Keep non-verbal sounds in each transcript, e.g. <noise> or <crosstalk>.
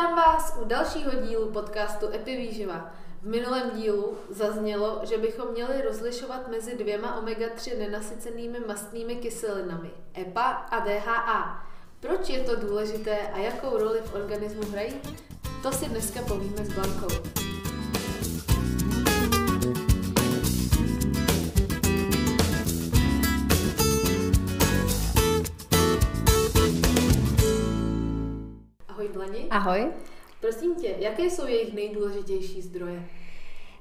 Vítám vás u dalšího dílu podcastu Epivýživa. V minulém dílu zaznělo, že bychom měli rozlišovat mezi dvěma omega-3 nenasycenými mastnými kyselinami EPA a DHA. Proč je to důležité a jakou roli v organismu hrají? To si dneska povíme s Blankou. Ahoj. Prosím tě, jaké jsou jejich nejdůležitější zdroje?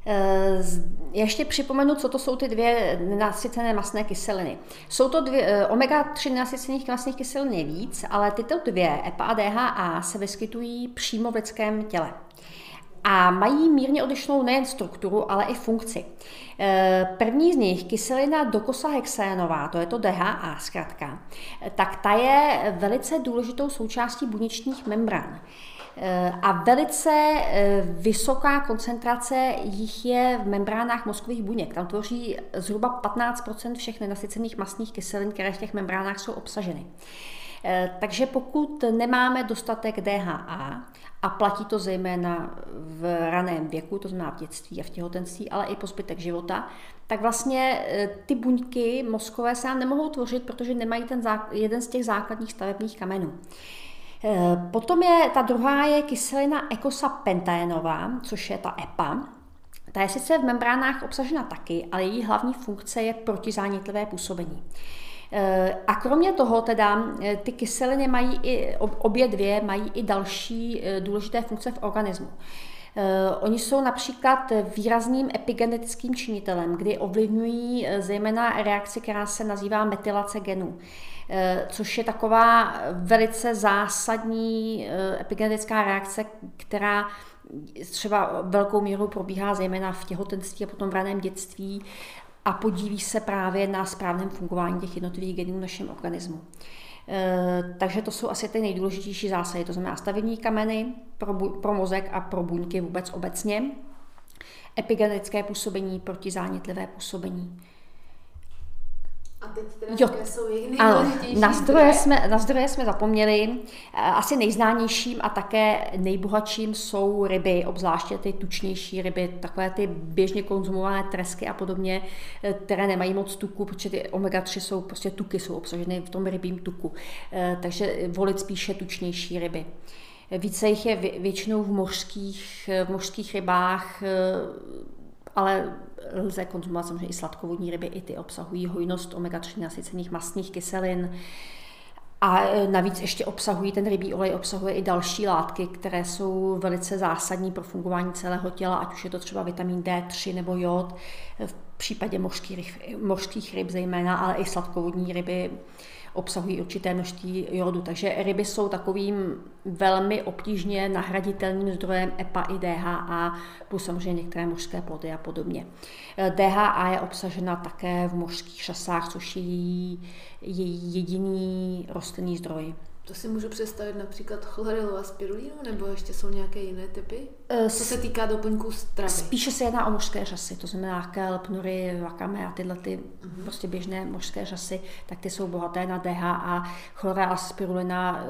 Eh, ještě připomenu, co to jsou ty dvě nasycené masné kyseliny. Jsou to dvě, eh, omega-3 nasycených masných kyselin je víc, ale tyto dvě, EPA a DHA, se vyskytují přímo v lidském těle a mají mírně odlišnou nejen strukturu, ale i funkci. E, první z nich, kyselina dokosahexénová, to je to DHA zkrátka, tak ta je velice důležitou součástí buněčních membran. E, a velice e, vysoká koncentrace jich je v membránách mozkových buněk. Tam tvoří zhruba 15 všech nenasycených mastných kyselin, které v těch membránách jsou obsaženy. Eh, takže pokud nemáme dostatek DHA, a platí to zejména v raném věku, to znamená v dětství a v těhotenství, ale i po zbytek života, tak vlastně eh, ty buňky mozkové se nám nemohou tvořit, protože nemají ten jeden z těch základních stavebních kamenů. Eh, potom je ta druhá je kyselina ekosapentaenová, což je ta EPA. Ta je sice v membránách obsažena taky, ale její hlavní funkce je protizánětlivé působení. Eh, a kromě toho teda eh, ty kyseliny mají i, obě dvě mají i další eh, důležité funkce v organismu. Oni jsou například výrazným epigenetickým činitelem, kdy ovlivňují zejména reakci, která se nazývá metylace genů, což je taková velice zásadní epigenetická reakce, která třeba velkou měrou probíhá zejména v těhotenství a potom v raném dětství a podílí se právě na správném fungování těch jednotlivých genů v našem organismu. E, takže to jsou asi ty nejdůležitější zásady, to znamená stavební kameny pro, pro mozek a pro buňky vůbec obecně, epigenetické působení, protizánětlivé působení. Teď teda jo. jsou jejich ano, na zdroje, jsme, na zdroje jsme zapomněli. Asi nejznámějším a také nejbohatším jsou ryby, obzvláště ty tučnější ryby, takové ty běžně konzumované tresky a podobně, které nemají moc tuku, protože ty omega-3 jsou prostě tuky, jsou obsaženy v tom rybím tuku. Eh, takže volit spíše tučnější ryby. Více jich je většinou v mořských, v mořských rybách, eh, ale lze konzumovat samozřejmě i sladkovodní ryby, i ty obsahují hojnost omega-3 nasycených mastných kyselin. A e, navíc ještě obsahují, ten rybí olej obsahuje i další látky, které jsou velice zásadní pro fungování celého těla, ať už je to třeba vitamin D3 nebo jod, v případě mořských, mořských ryb zejména, ale i sladkovodní ryby obsahují určité množství jodu. Takže ryby jsou takovým velmi obtížně nahraditelným zdrojem EPA i DHA, plus samozřejmě některé mořské plody a podobně. DHA je obsažena také v mořských šasách, což je její jediný rostlinný zdroj. To si můžu představit například chlorilu a spirulínu, nebo ještě jsou nějaké jiné typy? Eh, Co se týká doplňků stravy? Spíše se jedná o mořské řasy, to znamená kelp, nory, wakame a tyhle ty uh-huh. prostě běžné mořské řasy, tak ty jsou bohaté na DHA. Chlorela a spirulina e,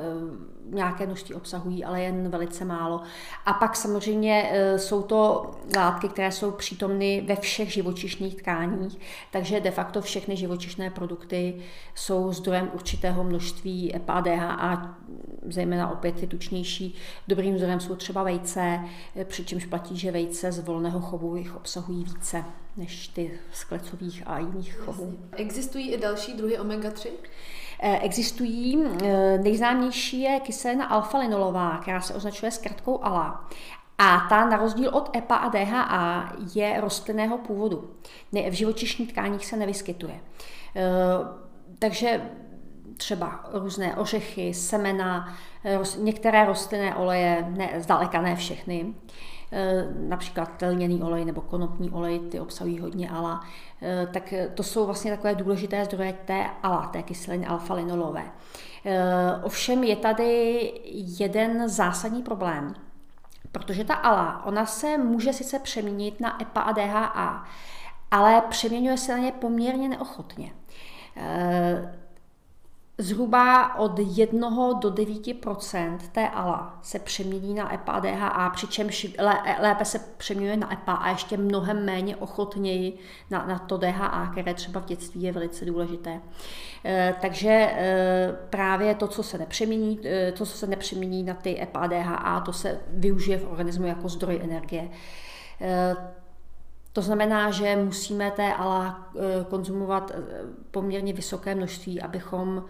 nějaké množství obsahují, ale jen velice málo. A pak samozřejmě e, jsou to látky, které jsou přítomny ve všech živočišných tkáních, takže de facto všechny živočišné produkty jsou zdrojem určitého množství EPA, DHA zejména opět ty tučnější. Dobrým zdrojem jsou třeba vejce, přičemž platí, že vejce z volného chovu jich obsahují více než ty z klecových a jiných chovů. Existují i další druhy omega-3? Eh, existují, eh, nejznámější je kyselina alfa-linolová, která se označuje zkratkou ALA. A ta na rozdíl od EPA a DHA je rostlinného původu. V živočišních tkáních se nevyskytuje. Eh, takže třeba různé ořechy, semena, některé rostlinné oleje, ne, zdaleka ne všechny, e, například lněný olej nebo konopní olej, ty obsahují hodně ala, e, tak to jsou vlastně takové důležité zdroje té ala, té kyseliny alfa-linolové. E, ovšem je tady jeden zásadní problém, protože ta ala, ona se může sice přeměnit na EPA a DHA, ale přeměňuje se na ně poměrně neochotně. Zhruba od 1 do 9% té ALA se přemění na EPA a DHA, přičemž lépe se přeměňuje na EPA a ještě mnohem méně ochotněji na, na to DHA, které třeba v dětství je velice důležité. E, takže e, právě to, co se nepřemění, e, to, co se nepřemění na ty EPA a DHA, to se využije v organismu jako zdroj energie. To znamená, že musíme té ALA konzumovat poměrně vysoké množství, abychom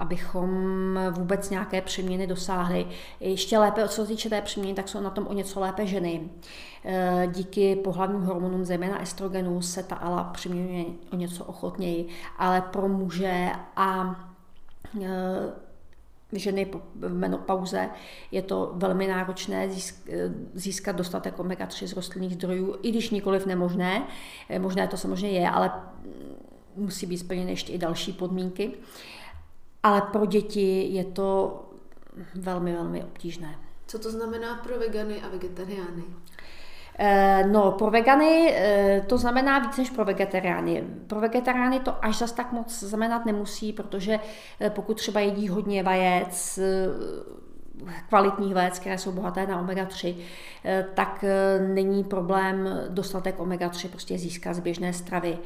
abychom vůbec nějaké přeměny dosáhli. Ještě lépe, co se týče té přeměny, tak jsou na tom o něco lépe ženy. E, díky pohlavním hormonům, zejména estrogenu, se ta ala přeměňuje o něco ochotněji, ale pro muže a ženy v menopauze je to velmi náročné získat dostatek omega-3 z rostlinných zdrojů, i když nikoliv nemožné. E, možné to samozřejmě je, ale musí být splněny ještě i další podmínky ale pro děti je to velmi, velmi obtížné. Co to znamená pro vegany a vegetariány? Eh, no, pro vegany eh, to znamená víc než pro vegetariány. Pro vegetariány to až zas tak moc znamenat nemusí, protože eh, pokud třeba jedí hodně vajec, kvalitních vajec, které jsou bohaté na omega-3, tak není problém dostatek omega-3 prostě získat z běžné stravy.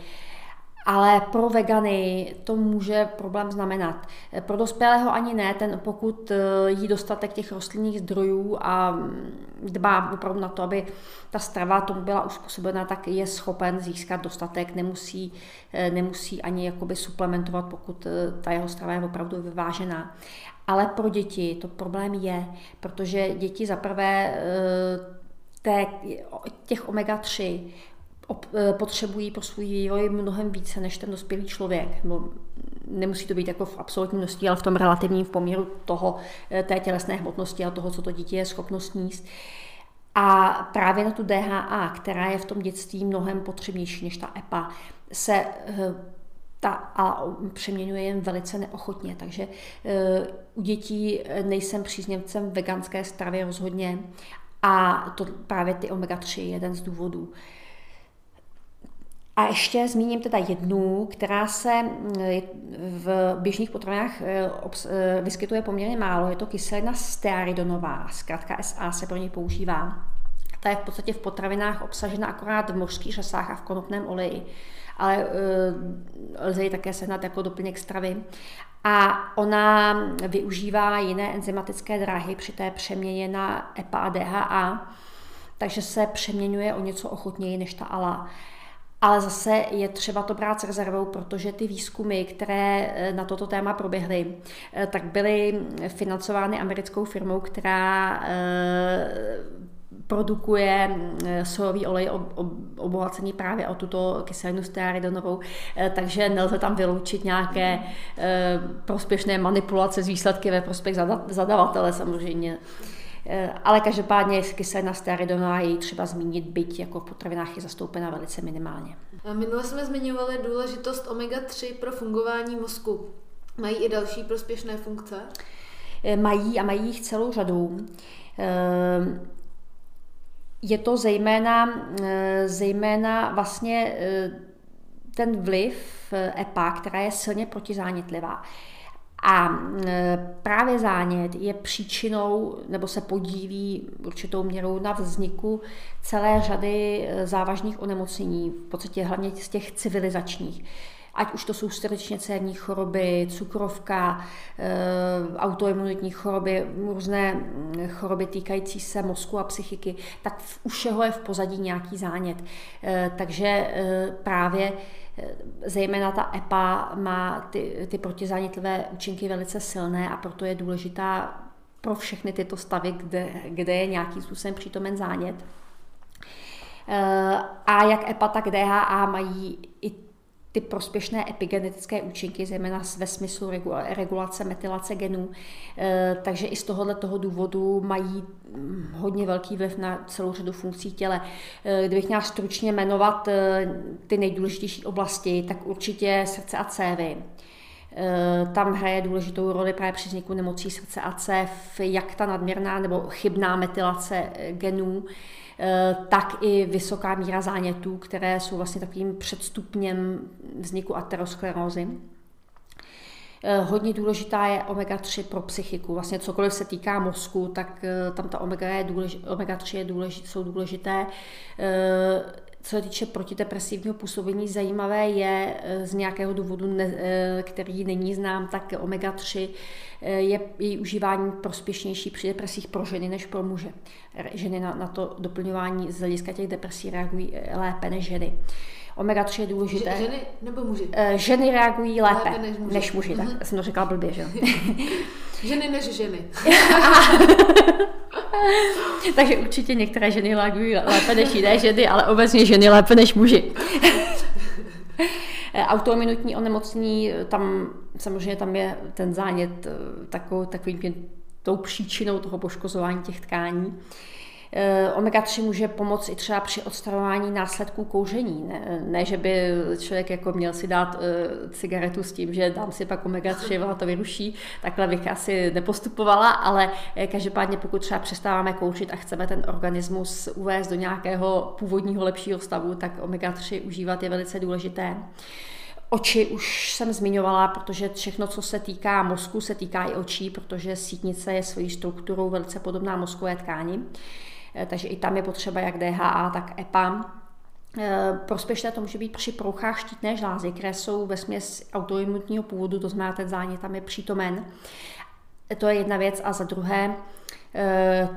Ale pro vegany to může problém znamenat. Pro dospělého ani ne, ten pokud eh, jí dostatek těch rostlinných zdrojů a mm, dbá opravdu na to, aby ta strava tomu byla uspůsobena, tak je schopen získat dostatek, nemusí, eh, nemusí ani jakoby suplementovat, pokud eh, ta jeho strava je opravdu vyvážená. Ale pro děti to problém je, protože děti zaprvé těch omega-3 Eh, potřebují pro svůj vývoj mnohem více než ten dospělý člověk. No, nemusí to být jako v absolutním množství, ale v tom relativním v poměru toho, eh, té tělesné hmotnosti a toho, co to dítě je schopno sníst. A právě na tu DHA, která je v tom dětství mnohem potřebnější než ta EPA, se eh, ta a přeměňuje jen velice neochotně. Takže u dětí nejsem příznivcem veganské stravy rozhodně a to právě ty omega-3 je jeden z důvodů. A ještě zmíním teda jednu, která se mm, v běžných potravinách eh, eh, vyskytuje poměrně málo. Je to kyselina stearidonová, zkrátka SA se pro ně používá. Ta je v podstatě v potravinách obsažena akorát v mořských řasách a v konopném oleji, ale eh, lze ji také sehnat jako doplněk stravy. A ona využívá jiné enzymatické dráhy při té přeměně na EPA a DHA, takže se přeměňuje o něco ochotněji než ta ALA. Ale zase je třeba to brát s rezervou, protože ty výzkumy, které eh, na toto téma proběhly, eh, tak byly financovány americkou firmou, která eh, produkuje sojový olej obohacený právě o tuto kyselinu stearidonovou, takže nelze tam vyloučit nějaké prospěšné manipulace z výsledky ve prospěch zadavatele samozřejmě. Eh, ale každopádně kyselina stearidonová je třeba zmínit, byť jako v potravinách je zastoupena velice minimálně. Minule jsme zmiňovali důležitost omega-3 pro fungování mozku. Mají i další prospěšné funkce? Eh, mají a mají jich celou řadu. Eh, je to zejména, zejména vlastně ten vliv EPA, která je silně protizánětlivá. A e, právě zánět je příčinou nebo se podílí určitou měrou na vzniku celé řady e, závažných onemocnění, v podstatě hlavně z těch civilizačních ať už to jsou srdečně cévní choroby, cukrovka, e, autoimunitní choroby, různé choroby týkající se mozku a psychiky, tak u všeho je v pozadí nějaký zánět. Takže právě Zejména ta EPA má ty, ty protizánětlivé účinky velice silné a proto je důležitá pro všechny tyto stavy, kde, kde je nějakým způsobem přítomen zánět. A jak EPA, tak DHA mají i ty prospěšné epigenetické účinky, zejména ve smyslu regulace metylace genů. Eh, takže i z tohohle toho důvodu mají hm, hodně velký vliv na celou řadu funkcí těle. Eh, kdybych měla stručně jmenovat eh, ty nejdůležitější oblasti, tak určitě srdce a cévy. Tam hraje důležitou roli právě při vzniku nemocí srdce a cév, jak ta nadměrná nebo chybná metylace genů, tak i vysoká míra zánětů, které jsou vlastně takovým předstupněm vzniku aterosklerózy. Eh, hodně důležitá je omega-3 pro psychiku. Vlastně cokoliv se týká mozku, tak eh, tam ta omega, je důlež, omega-3 je důlež, jsou důležité. Eh, co se týče protidepresivního působení, zajímavé je z nějakého důvodu, který není znám, tak omega-3 je její užívání prospěšnější při depresích pro ženy než pro muže. Ženy na, na to doplňování z hlediska těch depresí reagují lépe než ženy. Omega-3 je důležité. Ženy nebo muži? Eh, ženy reagují lépe, lépe než muži. Než muži tak mm-hmm. jsem to řekla blbě, že <laughs> ženy než ženy. <laughs> Takže určitě některé ženy reagují lépe než jiné ženy, ale obecně ženy lépe než muži. <laughs> Eh, autoimunitní onemocnění, tam samozřejmě tam je ten zánět eh, takovou, takovým tou příčinou toho poškozování těch tkání. Eh, omega-3 může pomoct i třeba při odstraňování následků kouření. Ne, ne, že by člověk jako měl si dát uh, cigaretu s tím, že dám si pak omega-3, <laughs> ona to vyruší. Takhle bych asi nepostupovala, ale eh, každopádně pokud třeba přestáváme kouřit a chceme ten organismus uvést do nějakého původního lepšího stavu, tak omega-3 užívat je velice důležité. Oči už jsem zmiňovala, protože všechno, co se týká mozku, se týká i očí, protože sítnice je svojí strukturou velice podobná mozkové tkáni. Eh, takže i tam je potřeba jak DHA, tak EPA. Eh, prospěšné to může být při prouchách štítné žlázy, které jsou ve směs autoimunitního původu, to znamená, ten zánět tam je přítomen. To je jedna věc. A za druhé,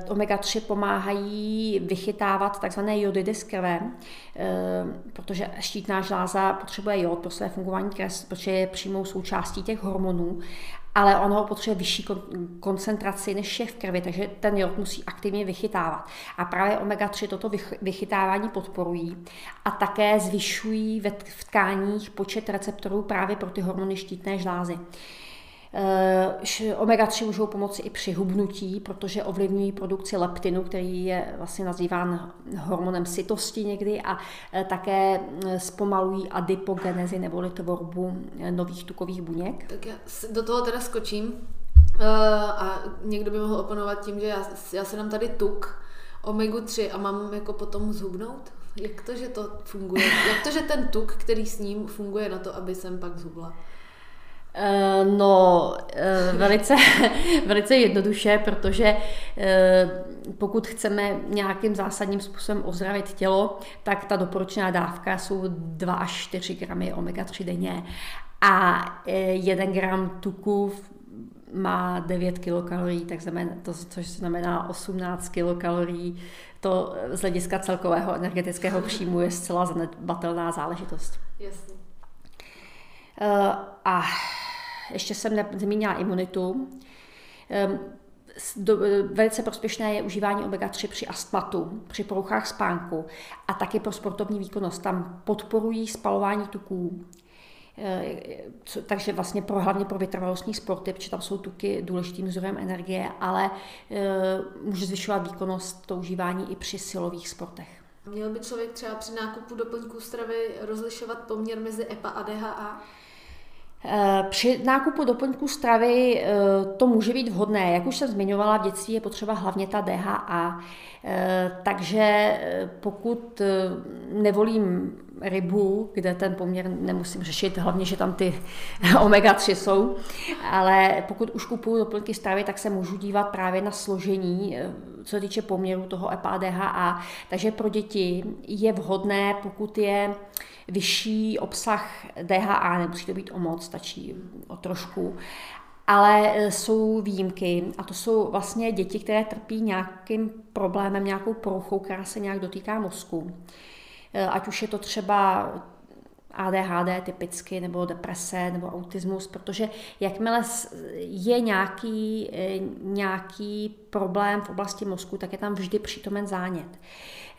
omega-3 pomáhají vychytávat takzvané jodidy z krve, protože štítná žláza potřebuje jod pro své fungování, protože je přímou součástí těch hormonů ale ono potřebuje vyšší koncentraci než je v krvi, takže ten jod musí aktivně vychytávat. A právě omega-3 toto vychytávání podporují a také zvyšují v tkáních počet receptorů právě pro ty hormony štítné žlázy. Eh, omega-3 můžou pomoci i při hubnutí, protože ovlivňují produkci leptinu, který je vlastně nazýván hormonem sytosti někdy a eh, také eh, zpomalují adipogenezi neboli tvorbu nových tukových buněk. Tak já do toho teda skočím a někdo by mohl oponovat tím, že já, já se nám tady tuk omegu 3 a mám jako potom zhubnout? Jak to, že to funguje? Jak to, že ten tuk, který s ním funguje na to, aby jsem pak zhubla? Eh, no, eh, velice, <laughs> velice jednoduše, protože eh, pokud chceme nějakým zásadním způsobem ozdravit tělo, tak ta doporučená dávka jsou 2 až 4 gramy omega-3 denně a 1 gram tuku má 9 kilokalorií, tak znamená, to, což znamená 18 kilokalorií. To z hlediska celkového energetického příjmu je zcela zanedbatelná záležitost. Jasně. A ještě jsem nezmínila imunitu. Ehm, velice prospěšné je užívání omega-3 při astmatu, při poruchách spánku a taky pro sportovní výkonnost. Tam podporují spalování tuků, ehm, takže vlastně pro, hlavně pro vytrvalostní sporty, protože tam jsou tuky důležitým zdrojem energie, ale ehm, může zvyšovat výkonnost to užívání i při silových sportech. Měl by člověk třeba při nákupu doplňků stravy rozlišovat poměr mezi EPA a DHA? Eh, při nákupu doplňků stravy eh, to může být vhodné. Jak už jsem zmiňovala, v dětství je potřeba hlavně ta DHA. Eh, takže pokud nevolím rybu, kde ten poměr nemusím řešit, hlavně, že tam ty <laughs> omega-3 jsou, ale pokud už kupuju doplňky stravy, tak se můžu dívat právě na složení, co se týče poměru toho EPA DHA. Takže pro děti je vhodné, pokud je vyšší obsah DHA, nemusí to být o moc, stačí o trošku, ale e, jsou výjimky a to jsou vlastně děti, které trpí nějakým problémem, nějakou poruchou, která se nějak dotýká mozku. E, ať už je to třeba ADHD typicky, nebo deprese, nebo autismus, protože jakmile je nějaký, e, nějaký problém v oblasti mozku, tak je tam vždy přítomen zánět.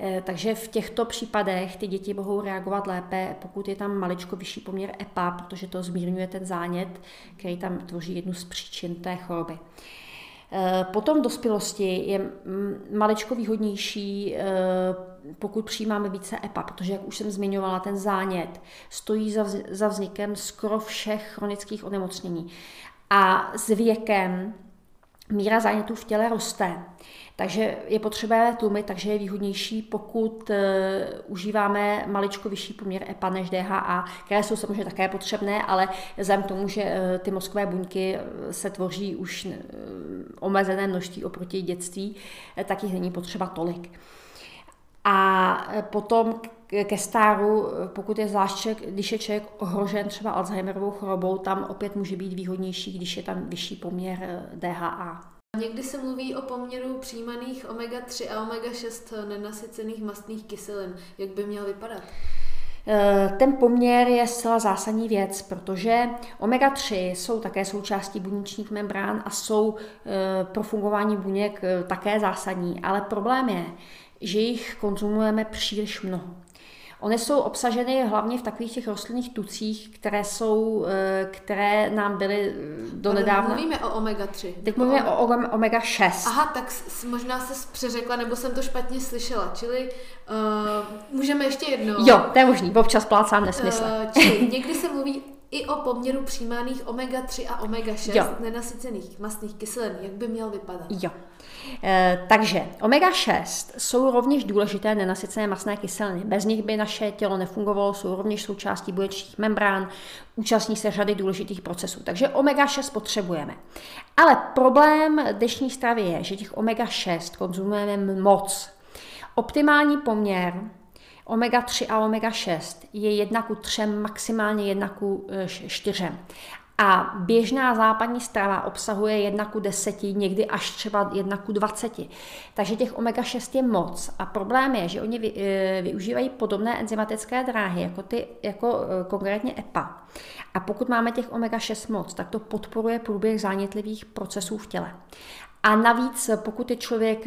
Eh, takže v těchto případech ty děti mohou reagovat lépe, pokud je tam maličko vyšší poměr EPA, protože to zmírňuje ten zánět, který tam tvoří jednu z příčin té choroby. Eh, potom v dospělosti je maličko výhodnější, eh, pokud přijímáme více EPA, protože, jak už jsem zmiňovala, ten zánět stojí za vznikem skoro všech chronických onemocnění. A s věkem míra zánětů v těle roste. Takže je potřeba je tlumit, takže je výhodnější, pokud uh, užíváme maličko vyšší poměr EPA než DHA, které jsou samozřejmě také potřebné, ale vzhledem k tomu, že uh, ty mozkové buňky se tvoří už uh, omezené množství oproti dětství, tak jich není potřeba tolik. A potom ke stáru, pokud je zvlášť, když je člověk ohrožen třeba Alzheimerovou chorobou, tam opět může být výhodnější, když je tam vyšší poměr DHA. Někdy se mluví o poměru přijímaných omega-3 a omega-6 nenasycených mastných kyselin. Jak by měl vypadat? Eh, ten poměr je zcela zásadní věc, protože omega-3 jsou také součástí buněčních membrán a jsou eh, pro fungování buněk eh, také zásadní, ale problém je, že jich konzumujeme příliš mnoho. Ony jsou obsaženy hlavně v takových těch rostlinných tucích, které jsou, eh, které nám byly eh, do nedávna. Mluvíme o omega-3. Teď mluvíme o omega-6. Aha, tak možná se přeřekla, nebo jsem to špatně slyšela. Čili uh, můžeme ještě jednou. Jo, to je možný, občas plácám nesmysl. Uh, čili někdy se mluví i o poměru přijímaných omega-3 a omega-6 jo. nenasycených mastných kyselin. Jak by měl vypadat? Jo. E, takže omega-6 jsou rovněž důležité nenasycené masné kyseliny. Bez nich by naše tělo nefungovalo, jsou rovněž součástí buněčných membrán, účastní se řady důležitých procesů. Takže omega-6 potřebujeme. Ale problém dnešní stravy je, že těch omega-6 konzumujeme moc. Optimální poměr omega-3 a omega-6 je 1 ku 3, maximálně 1 ku 4. E, a běžná západní strava obsahuje 1 ku 10, někdy až třeba 1 ku 20. Takže těch omega-6 je moc. A problém je, že oni e, využívají podobné enzymatické dráhy, jako, ty, jako e, konkrétně EPA. A pokud máme těch omega-6 moc, tak to podporuje průběh zánětlivých procesů v těle. A navíc, pokud je člověk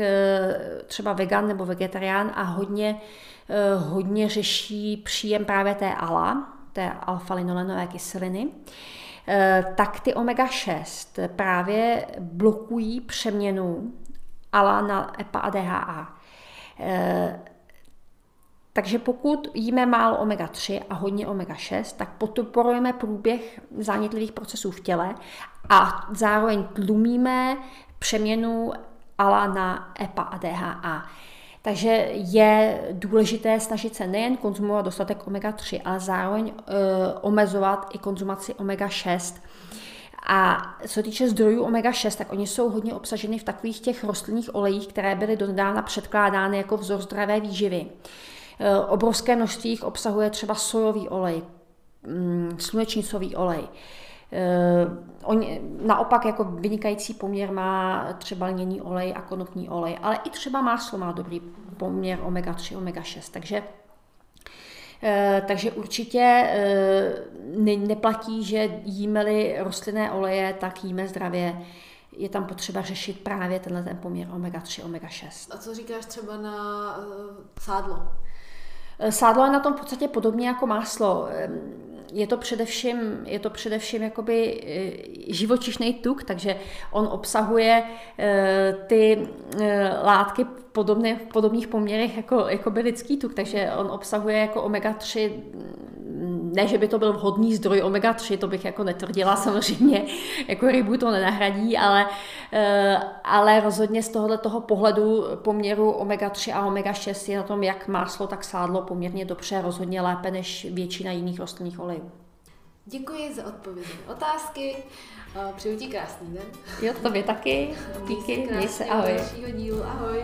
třeba vegan nebo vegetarián a hodně Eh, hodně řeší příjem právě té ALA, té alfa-linolenové kyseliny, eh, tak ty omega-6 právě blokují přeměnu ALA na EPA a DHA. Eh, takže pokud jíme málo omega-3 a hodně omega-6, tak podporujeme průběh zánětlivých procesů v těle a zároveň tlumíme přeměnu ALA na EPA a DHA. Takže je důležité snažit se nejen konzumovat dostatek omega-3, ale zároveň e, omezovat i konzumaci omega-6. A co týče zdrojů omega-6, tak oni jsou hodně obsaženy v takových těch rostlinných olejích, které byly donedávna předkládány jako vzor zdravé výživy. E, obrovské množství jich obsahuje třeba sojový olej, mm, slunečnicový olej. Eh, on, naopak jako vynikající poměr má třeba lněný olej a konopný olej, ale i třeba máslo má dobrý poměr omega-3, omega-6, takže eh, takže určitě eh, ne, neplatí, že jímeli rostlinné oleje, tak jíme zdravě. Je tam potřeba řešit právě tenhle ten poměr omega-3, omega-6. A co říkáš třeba na sádlo? Sádlo je na tom v podstatě podobně jako máslo je to především, je to především jakoby eh, živočišný tuk, takže on obsahuje eh, ty eh, látky podobné, v podobných poměrech jako, jako by lidský tuk, takže on obsahuje jako omega-3 ne, že by to byl vhodný zdroj omega-3, to bych jako netvrdila <laughs> samozřejmě, jako rybu to nenahradí, ale, ale rozhodně z tohohle toho pohledu poměru omega-3 a omega-6 je na tom jak máslo, tak sádlo poměrně dobře, rozhodně lépe než většina jiných rostlinných olejů. Děkuji za odpovědi otázky. Přeju ti krásný den. Jo, tobě taky. Díky, měj se, ahoj. Dalšího dílu, ahoj.